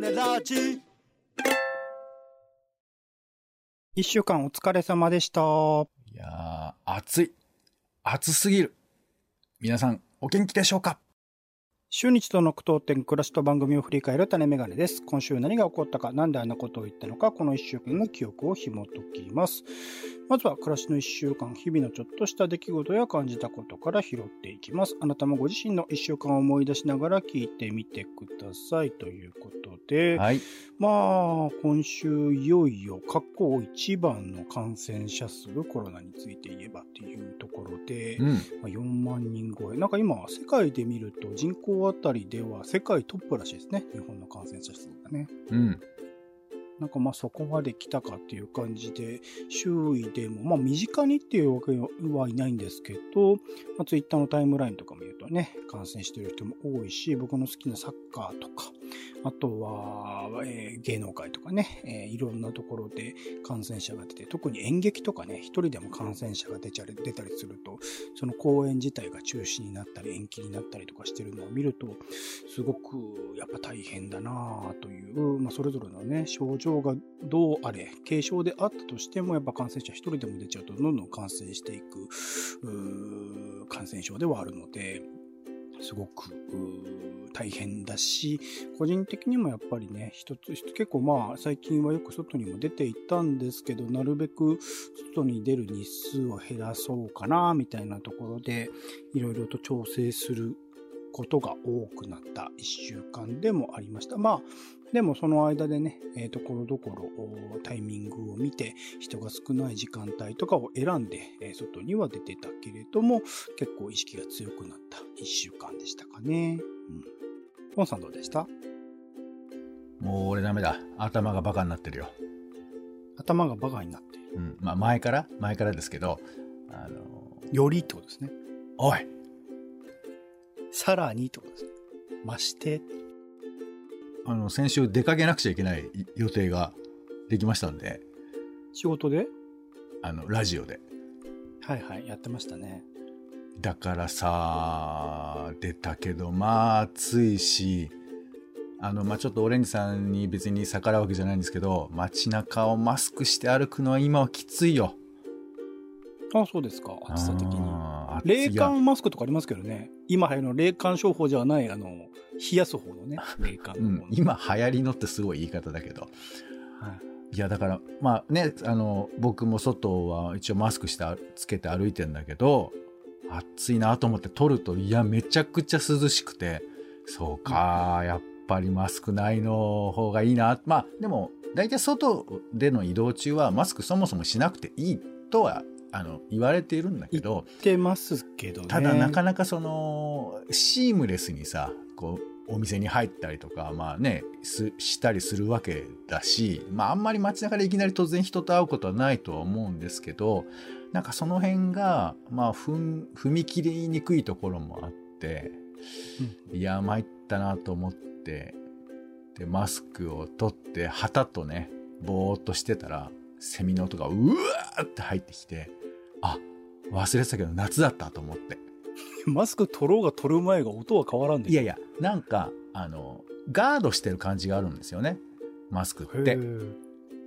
ネラジ一週間お疲れ様でした。いやー、暑い。暑すぎる。皆さん、お元気でしょうか？週日との句読点、暮らしと番組を振り返る種メガネです。今週何が起こったか、なんであんなことを言ったのか、この一週間の記憶を紐解きます。まずは、暮らしの一週間、日々のちょっとした出来事や感じたことから拾っていきます。あなたもご自身の一週間を思い出しながら聞いてみてください。ということで、はい。まあ、今週いよいよ過去一番の感染者数、コロナについて言えばっていうところで、うん。まあ4万人超え。なんか今、世界で見ると人口あたりでは世界トップらしいですね。日本の感染者数がね。うん。なんかまあそこまで来たかっていう感じで、周囲でも、まあ身近にっていうわけはいないんですけど、まあツイッターのタイムラインとか見るとね、感染してる人も多いし、僕の好きなサッカーとか、あとは、えー芸能界とかね、えーいろんなところで感染者が出て、特に演劇とかね、一人でも感染者が出ちゃ出たりすると、その公演自体が中止になったり延期になったりとかしてるのを見ると、すごくやっぱ大変だなぁという、まあそれぞれのね、症状がどうあれ、軽症であったとしても、やっぱ感染者一人でも出ちゃうと、どんどん感染していく、感染症ではあるので、すごく大変だし、個人的にもやっぱりね、一つ一つ結構まあ最近はよく外にも出ていたんですけど、なるべく外に出る日数を減らそうかな、みたいなところで、いろいろと調整することが多くなった一週間でもありました。まあ、でもその間でね、えーところどころおタイミングを見て人が少ない時間帯とかを選んで、えー外には出てたけれども、結構意識が強くなった一週間でしたかね。うん。ポンさんどうでした？もう俺ダメだ。頭がバカになってるよ。頭がバカになって。うん。まあ前から？前からですけど、あの、よりってことですね。おいさらにってことですね。まして。あの、先週出かけなくちゃいけない予定ができましたんで、仕事で？あの、ラジオで。はいはい、やってましたね。だからさ、出たけど、まあ暑いし、あの、まあちょっとオレンジさんに別に逆らうわけじゃないんですけど、街中をマスクして歩くのは今はきついよ。あ、そうですか。暑さ的に。あー冷感マスクとかありますけどね。今流行りの冷感商法じゃない、あの、冷やす方のね、冷感。うん、今流行りのってすごい言い方だけど。はいいや、だから、まあね、あの、僕も外は一応マスクしてあつけて歩いてんだけど、暑いなと思って撮ると、いや、めちゃくちゃ涼しくて、そうか、やっぱりマスクないの方がいいな。まあ、でも、大体外での移動中はマスクそもそもしなくていいとは、あの、言われているんだけど、言ってますけどね。ただなかなかその、シームレスにさ、こう、お店に入ったりとか、まあね、す、したりするわけだし、まああんまり街中でいきなり突然人と会うことはないとは思うんですけど、なんかその辺が、まあ、ふん、踏み切りにくいところもあって、いや、参ったなと思って、で、マスクを取って、旗とね、ぼーっとしてたら、セミの音がうわーって入ってきて、あ、忘れてたけど夏だったと思って。マスク取ろうが取る前が音は変わらんでしょいやいや、なんか、あの、ガードしてる感じがあるんですよね。マスクへって。ー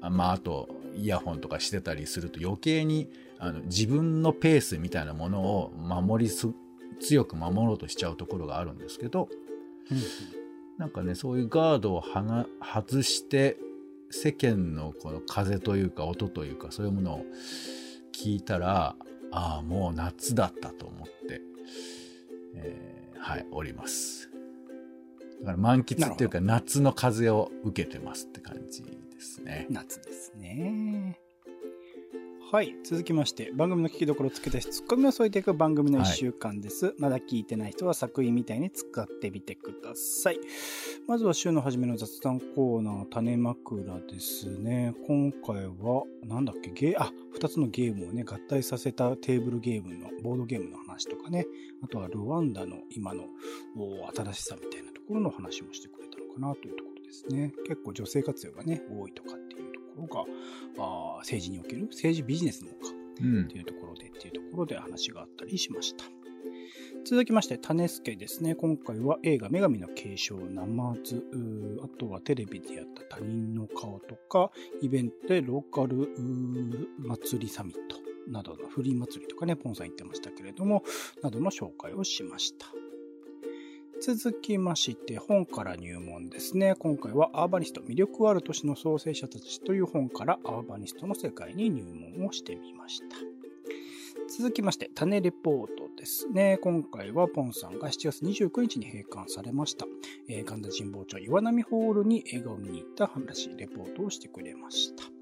あまあ、あと、イヤホンとかしてたりすると余計に、あの、自分のペースみたいなものを守りす、強く守ろうとしちゃうところがあるんですけど、うんなんかね、そういうガードをはが外して、世間のこの風というか音というかそういうものを聞いたら、ああ、もう夏だったと思って、えーはい、おります。だから満喫っていうか夏の風を受けてますって感じですね。夏ですね。はい。続きまして、番組の聞きどころをつけたし、ツッコミを添えていく番組の一週間です。まだ聞いてない人は作品みたいに使ってみてください。まずは週の初めの雑談コーナー、種枕ですね。今回は、なんだっけ、ゲー、あ、二つのゲームをね、合体させたテーブルゲームの、ボードゲームの話とかね。あとはルワンダの今のお新しさみたいなところの話もしてくれたのかなというところですね。結構女性活用がね、多いとかっていうところが、あー政治における、政治ビジネスのかうんって。いうところでっていうところで話があったりしました。続きまして、種助ですね。今回は映画女神の継承、ナマズ、あとはテレビでやった他人の顔とか、イベントでローカル祭りサミットなどのフリー祭りとかね、ポンさん言ってましたけれども、などの紹介をしました。続きまして、本から入門ですね。今回はアーバニスト、魅力ある都市の創生者たちという本からアーバニストの世界に入門をしてみました。続きまして、種レポートですね。今回はポンさんが7月29日に閉館されました。神田神保町岩波ホールに映画を見に行った話、レポートをしてくれました。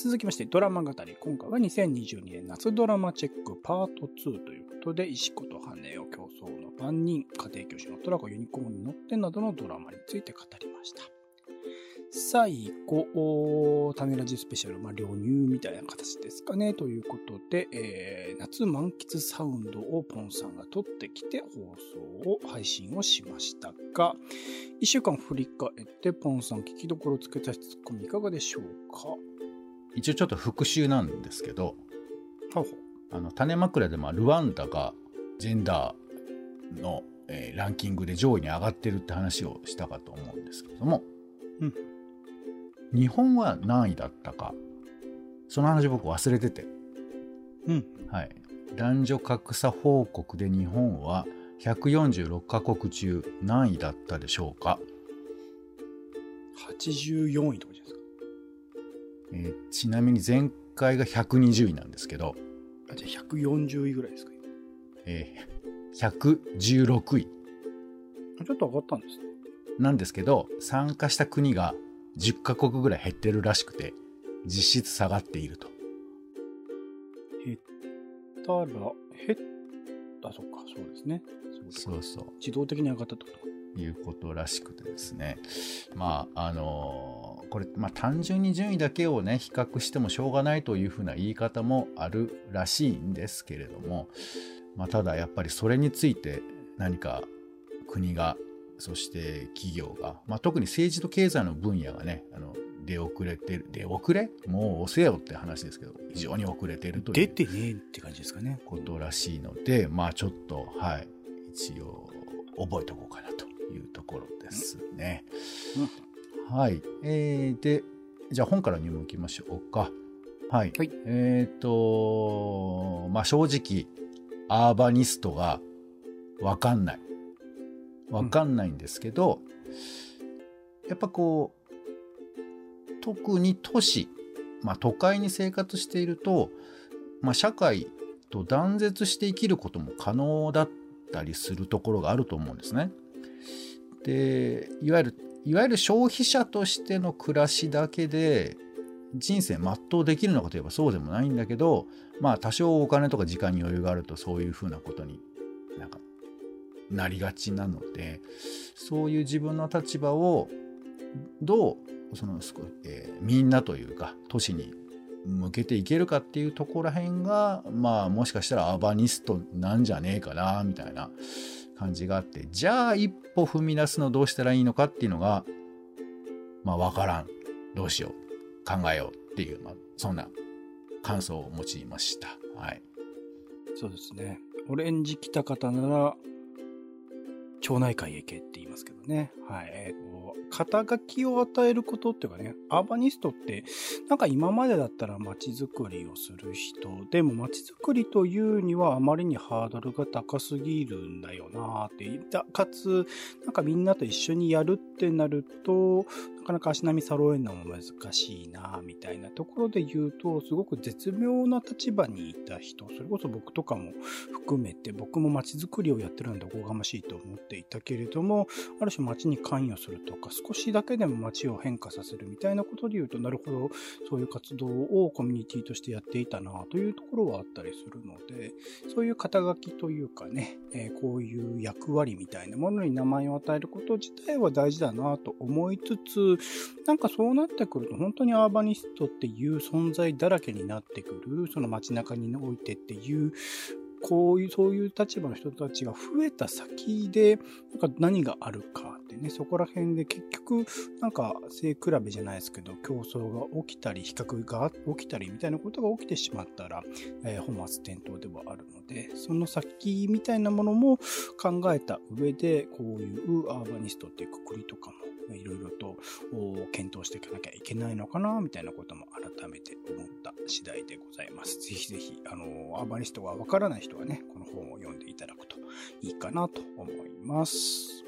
続きまして、ドラマ語り。今回は2022年夏ドラマチェックパート2ということで、石子と羽を競争の番人、家庭教師のトラコユニコーンに乗ってなどのドラマについて語りました。最後、種ラジスペシャル、まあ、流入みたいな形ですかね。ということで、えー、夏満喫サウンドをポンさんが撮ってきて放送を配信をしましたが、一週間振り返って、ポンさん聞きどころつけたツッコミいかがでしょうか？一応ちょっと復習なんですけど、あの、種枕でもルワンダがジェンダーの、えー、ランキングで上位に上がってるって話をしたかと思うんですけれども、うん、日本は何位だったか、その話僕忘れてて。うん。はい。男女格差報告で日本は146カ国中何位だったでしょうか ?84 位とかじゃないですか。えー、ちなみに前回が120位なんですけど。あ、じゃあ140位ぐらいですかえー、116位。ちょっと上がったんですね。なんですけど、参加した国が10カ国ぐらい減ってるらしくて、実質下がっていると。減ったら、減ったそっか、そうですね。そうそう。自動的に上がったってこということらしくてですね。まあ、あのー、これ、まあ単純に順位だけをね、比較してもしょうがないというふうな言い方もあるらしいんですけれども、まあただやっぱりそれについて何か国がそして企業が、まあ、特に政治と経済の分野がね、あの出遅れてる、出遅れ？もう遅えよって話ですけど、非常に遅れてるという。出てねえって感じですかね。ことらしいので、まあちょっと、はい、一応覚えておこうかなというところですね。うん、はい。えー、で、じゃあ本から入門いきましょうか。はい。はい、えっ、ー、と、まあ正直、アーバニストがわかんない。わかんないんですけど、やっぱこう、特に都市、まあ都会に生活していると、まあ社会と断絶して生きることも可能だったりするところがあると思うんですね。で、いわゆる、いわゆる消費者としての暮らしだけで人生全うできるのかといえばそうでもないんだけど、まあ多少お金とか時間に余裕があるとそういうふうなことになんかなりがちなのでそういう自分の立場をどうその、えー、みんなというか都市に向けていけるかっていうところら辺がまあもしかしたらアバニストなんじゃねえかなみたいな感じがあってじゃあ一歩踏み出すのどうしたらいいのかっていうのがまあ分からんどうしよう考えようっていう、まあ、そんな感想を持ちました。はい。そうですね。オレンジ来た方なら町内会へ行けって言いますけどね。はい。えー、肩書きを与えることっていうかね、アーバニストって、なんか今までだったら街づくりをする人、でも街づくりというにはあまりにハードルが高すぎるんだよなって言った。かつ、なんかみんなと一緒にやるってなると、なかなか足並み揃えるのも難しいなみたいなところで言うと、すごく絶妙な立場にいた人、それこそ僕とかも含めて、僕も街づくりをやってるんでおこがましいと思っていたけれども、ある種街に関与するとか、少しだけでも街を変化させるみたいなことで言うと、なるほど、そういう活動をコミュニティとしてやっていたなというところはあったりするので、そういう肩書きというかね、え、こういう役割みたいなものに名前を与えること自体は大事だなと思いつつ、なんかそうなってくると本当にアーバニストっていう存在だらけになってくる、その街中においてっていうこういう、そういう立場の人たちが増えた先で、なんか何があるかってね、そこら辺で結局、なんか、背比べじゃないですけど、競争が起きたり、比較が起きたりみたいなことが起きてしまったら、えー、本末転倒ではあるので、その先みたいなものも考えた上で、こういうアーバニストっていうくくりとかもいろいろと検討していかなきゃいけないのかな、みたいなことも改めて思った次第でございます。ぜひぜひ、あの、アーバニストがわからない人はね、この本を読んでいただくといいかなと思います。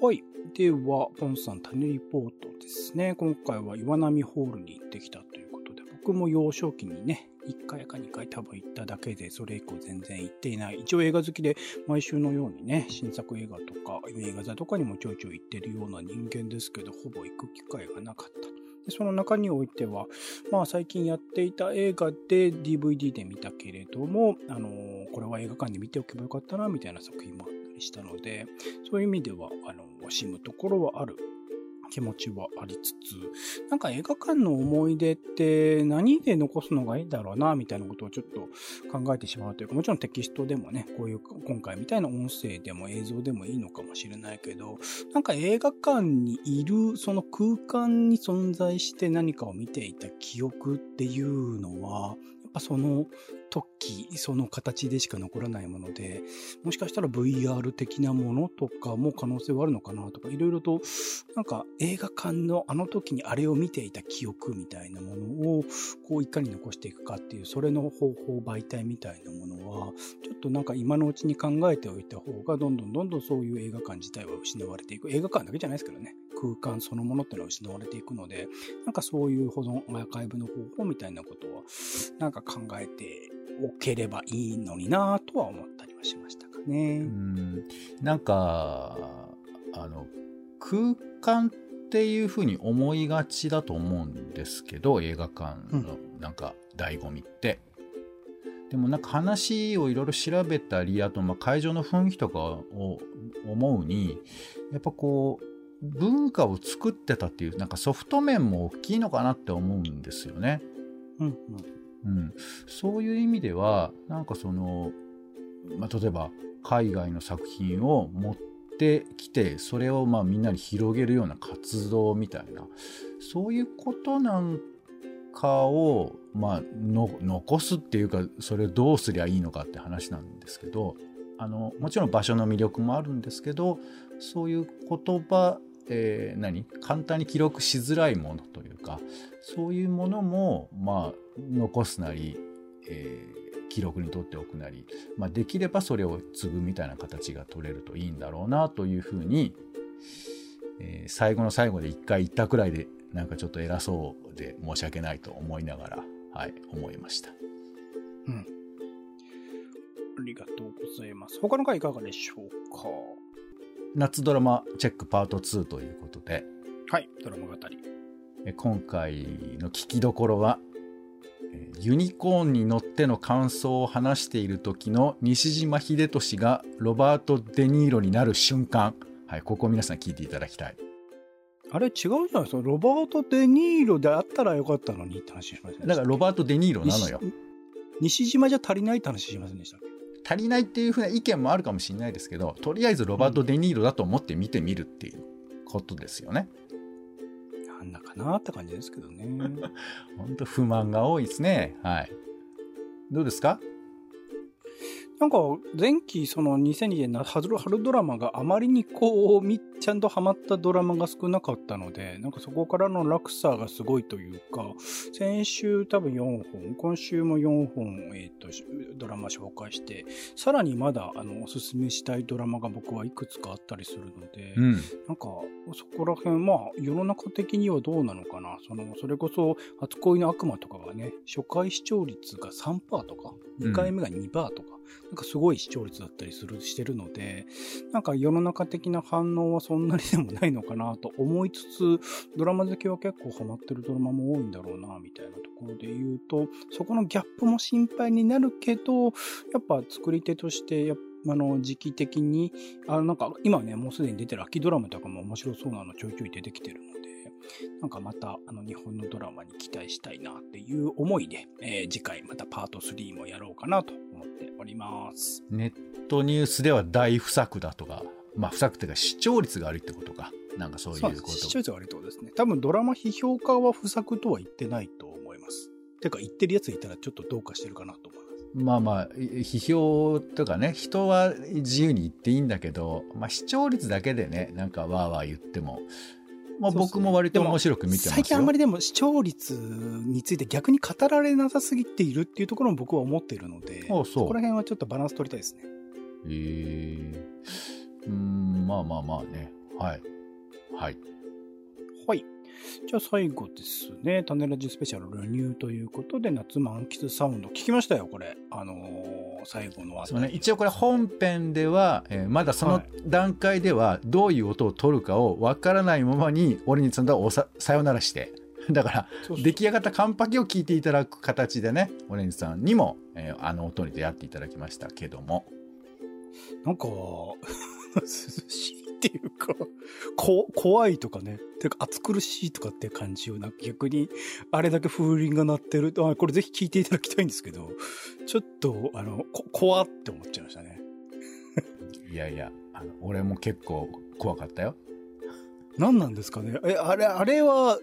はい。では、ポンさん、種リポートですね。今回は岩波ホールに行ってきたということで、僕も幼少期にね、1回か2回多分行っただけで、それ以降全然行っていない。一応映画好きで、毎週のようにね、新作映画とか、映画座とかにもちょいちょい行ってるような人間ですけど、ほぼ行く機会がなかった。でその中においては、まあ最近やっていた映画で DVD で見たけれども、あのー、これは映画館で見ておけばよかったな、みたいな作品もあったりしたので、そういう意味では、あの、惜しむところはある気持ちはありつつ、なんか映画館の思い出って何で残すのがいいんだろうな、みたいなことをちょっと考えてしまうというか、もちろんテキストでもね、こういう今回みたいな音声でも映像でもいいのかもしれないけど、なんか映画館にいるその空間に存在して何かを見ていた記憶っていうのは、ぱその時、その形でしか残らないもので、もしかしたら VR 的なものとかも可能性はあるのかなとか、いろいろと、なんか映画館のあの時にあれを見ていた記憶みたいなものを、こういかに残していくかっていう、それの方法、媒体みたいなものは、ちょっとなんか今のうちに考えておいた方が、どんどんどんどんそういう映画館自体は失われていく。映画館だけじゃないですけどね。空間そのものってのは失われていくので、なんかそういう保存、アーカイブの方法みたいなことは、なんか考えておければいいのになとは思ったりはしましたかね。うんなんか、あの、空間っていうふうに思いがちだと思うんですけど、映画館のなんか醍醐味って。うん、でもなんか話をいろいろ調べたり、あとまあ会場の雰囲気とかを思うに、やっぱこう、文化を作ってたっていうなんかソフト面も大きいのかなって思うんですよね。うん、うん、うん。そういう意味ではなんかその、まあ、例えば海外の作品を持ってきてそれをまあみんなに広げるような活動みたいなそういうことなんかを、まあ、残すっていうかそれをどうすりゃいいのかって話なんですけどあのもちろん場所の魅力もあるんですけどそういう言葉えー、何？簡単に記録しづらいものというかそういうものもまあ残すなり、えー、記録に取っておくなり、まあ、できればそれを継ぐみたいな形が取れるといいんだろうなというふうに、えー、最後の最後で一回言ったくらいでなんかちょっと偉そうで申し訳ないと思いながら、はい、思いました。うん。ありがとうございます。他の回いかがでしょうか？夏ドラマチェックパート2ということで。はい、ドラマ語り。今回の聞きどころは、ユニコーンに乗っての感想を話している時の西島秀俊がロバート・デ・ニーロになる瞬間。はい、ここ皆さん聞いていただきたい。あれ違うじゃないですか。ロバート・デ・ニーロであったらよかったのにって話しましたね。だからロバート・デ・ニーロなのよ。西島じゃ足りないって話しませんでした足りないっていうふうな意見もあるかもしれないですけど、とりあえずロバート・デ・ニーロだと思って見てみるっていうことですよね。なんだかなって感じですけどね。本当不満が多いですね。はい。どうですか？なんか前期その2002年春春ドラマがあまりにこうちゃんとハマったドラマが少なかったのでなんかそこからの落差がすごいというか先週多分4本今週も4本、えーと、ドラマ紹介してさらにまだあのおすすめしたいドラマが僕はいくつかあったりするので、うん、なんかそこら辺まあ世の中的にはどうなのかな。そのそれこそ初恋の悪魔とかがね初回視聴率が3%とか2回目が2%とか、うんなんかすごい視聴率だったりする、してるので、なんか世の中的な反応はそんなにでもないのかなと思いつつ、ドラマ好きは結構ハマってるドラマも多いんだろうな、みたいなところで言うと、そこのギャップも心配になるけど、やっぱ作り手として、やっぱあの、時期的に、あなんか今ね、もうすでに出てる秋ドラマとかも面白そうなのちょいちょい出てきてるの、なんかまたあの日本のドラマに期待したいなっていう思いで、えー、次回またパート3もやろうかなと思っております。ネットニュースでは大不作だとかまあ、不作っていうか視聴率が悪いってことか。なんかそういうこと。視聴率が悪いってことですね。多分ドラマ批評家は不作とは言ってないと思います。てか言ってるやついたらちょっとどうかしてるかなと思います。まあまあ、批評とかね、人は自由に言っていいんだけど、まあ視聴率だけでね、なんかわーわー言っても、まあ僕も割と面白く見てますよ。最近あんまりでも視聴率について逆に語られなさすぎているっていうところも僕は思っているので、ああそうこら辺はちょっとバランス取りたいですね。ええうーん、まあまあまあね。はい。はい。はい。じゃあ最後ですね。種ラジスペシャルルニューということで、夏満喫サウンド。聞きましたよ、これ。あのー最後のあそうね、一応これ本編では、えーまだその段階ではどういう音を取るかをわからないままに俺につんだおささよならして だから出来上がったカンパケを聞いていただく形でねオレンジさんにも、えーあの音に出会っていただきましたけどもなんか、涼しいっていうか、こ、怖いとかね。てか、暑苦しいとかって感じを、なんか逆に、あれだけ風鈴が鳴ってる。あ、これぜひ聞いていただきたいんですけど、ちょっと、あの、こ、怖って思っちゃいましたね。いやいやあの俺も結構怖かったよ何なんですかねえ、あれ、あれは、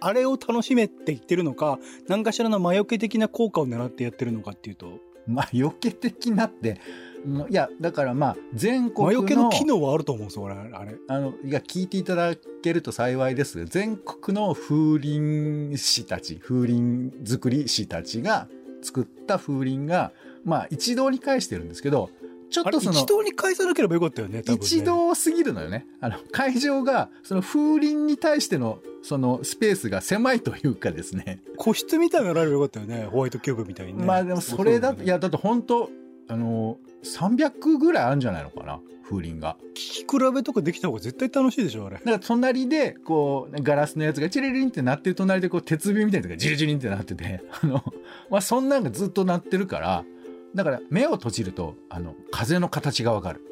あれを楽しめって言ってるのか、何かしらの魔除け的な効果を狙ってやってるのかっていうと、まあ余計的なってうんいやだからまあ全国の魔除けの機能はあると思うんですよ、俺、あれ。あの、いや、聞いていただけると幸いです。全国の風鈴師たち、風鈴作り師たちが作った風鈴が、まあ、一堂に会してるんですけど、ちょっとその一、堂に返さなければよかったよね、多分、ね。一堂すぎるのよね。あの、会場が、その風鈴に対しての、そのスペースが狭いというかですね。個室みたいなのあればよかったよね。ホワイトキューブみたいにね。まあでもそれだと、そういや、だって本当あの、300ぐらいあるんじゃないのかな、風鈴が。聞き比べとかできた方が絶対楽しいでしょ、あれ。だから隣で、こう、ガラスのやつがチリリンって鳴ってる隣で、こう、鉄瓶みたいなやつがジリジリンってなってて、あの、まあ、そんなんがずっと鳴ってるから、だから目を閉じると、あの、風の形がわかる。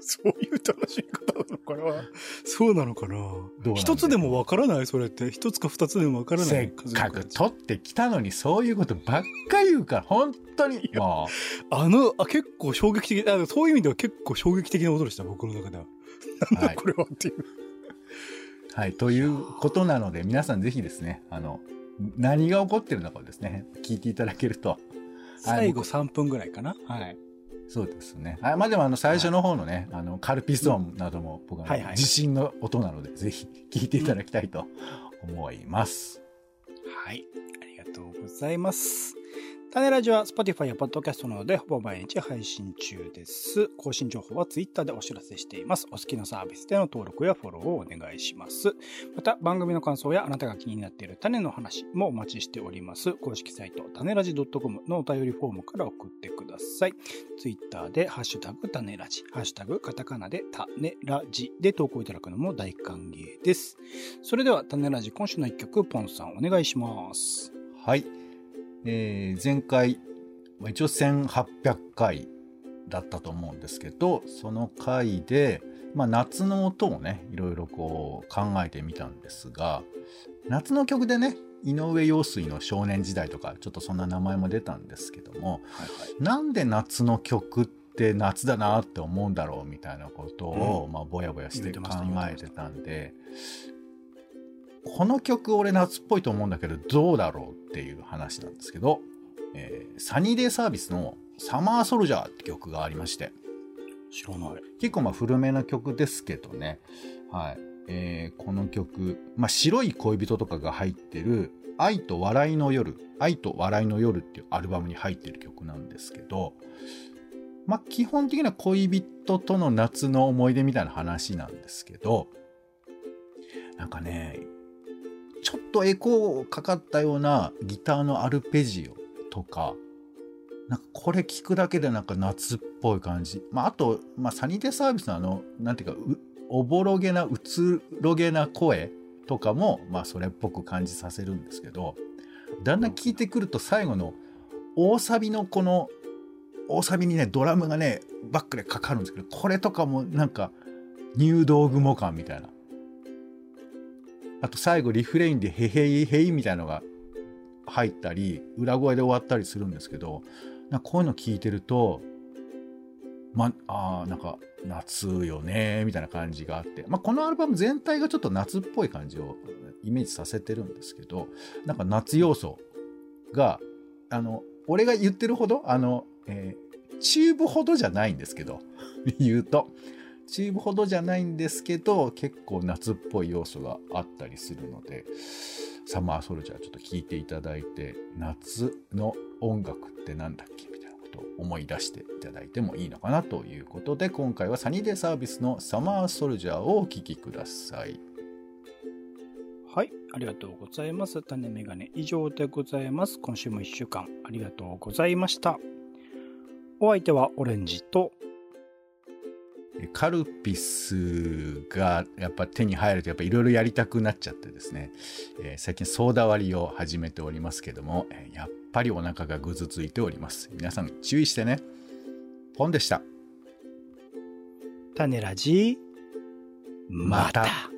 そういう楽しみ方なのかなそうなのかな一つでもわからない？それって。一つか二つでもわからない。せっかく取ってきたのに、そういうことばっかり言うから、本当に、もあの、あ、結構衝撃的、あそういう意味では結構衝撃的なことでした、僕の中では。う、なんだはい。これはっていう。はい。ということなので、皆さんぜひですね、あの、何が起こってるのかをですね、聞いていただけると、最後3分ぐらいかな。はい。そうですね。あまあでもあの最初の方のね、あのカルピス音なども僕ははいはい自信の音なので、ぜひ聞いていただきたいと思います。はい。ありがとうございます。種ラジは Spotify や Podcast などでほぼ毎日配信中です。更新情報は Twitter でお知らせしています。お好きなサービスでの登録やフォローをお願いします。また番組の感想やあなたが気になっている種の話もお待ちしております。公式サイト種ラジ .com のお便りフォームから送ってください。Twitter でハッシュタグ種ラジ、ハッシュタグカタカナで種ラジで投稿いただくのも大歓迎です。それでは種ラジ今週の一曲ポンさんお願いします。はい。えー前回、まあ一応1800回だったと思うんですけど、その回で、まあ夏の音をね、いろいろこう考えてみたんですが、夏の曲でね、井上陽水の少年時代とか、ちょっとそんな名前も出たんですけども、はいはい。なんで夏の曲って夏だなって思うんだろうみたいなことを、まあぼやぼやして考えてたんで、この曲俺夏っぽいと思うんだけどどうだろうっていう話なんですけど、えーサニーデイサービスのサマーソルジャーって曲がありまして、知らない。結構まあ古めな曲ですけどね、はい。えーこの曲、まあ白い恋人とかが入ってる愛と笑いの夜、愛と笑いの夜っていうアルバムに入ってる曲なんですけど、まあ基本的には恋人との夏の思い出みたいな話なんですけど、なんかね、ちょっとエコーかかったようなギターのアルペジオとか、なんかこれ聞くだけでなんか夏っぽい感じ。まああと、まあサニーデサービスのあの、なんていうか、おぼろげな、うつろげな声とかも、まあそれっぽく感じさせるんですけど、だんだん聞いてくると最後の大サビのこの、大サビにね、ドラムがね、バックでかかるんですけど、これとかもなんか入道雲感みたいな。あと最後リフレインでヘヘイヘイみたいなのが入ったり、裏声で終わったりするんですけど、なんかこういうの聞いてると、まあーなんか夏よねみたいな感じがあって、まあ、このアルバム全体がちょっと夏っぽい感じをイメージさせてるんですけどなんか夏要素があの俺が言ってるほどあの、えーチューブほどじゃないんですけど 言うとチーブほどじゃないんですけど結構夏っぽい要素があったりするのでサマーソルジャーちょっと聴いていただいて夏の音楽ってなんだっけ？みたいなことを思い出していただいてもいいのかなということで今回はサニーデイサービスのサマーソルジャーをお聴きください。はい、ありがとうございます。種メガネ以上でございます。今週も1週間ありがとうございました。お相手はオレンジと、カルピスがやっぱ手に入るとやっぱいろいろやりたくなっちゃってですね、えー最近ソーダ割りを始めておりますけども、えーやっぱりお腹がぐずついております。皆さん注意してね。ポンでした。種ラジ、また。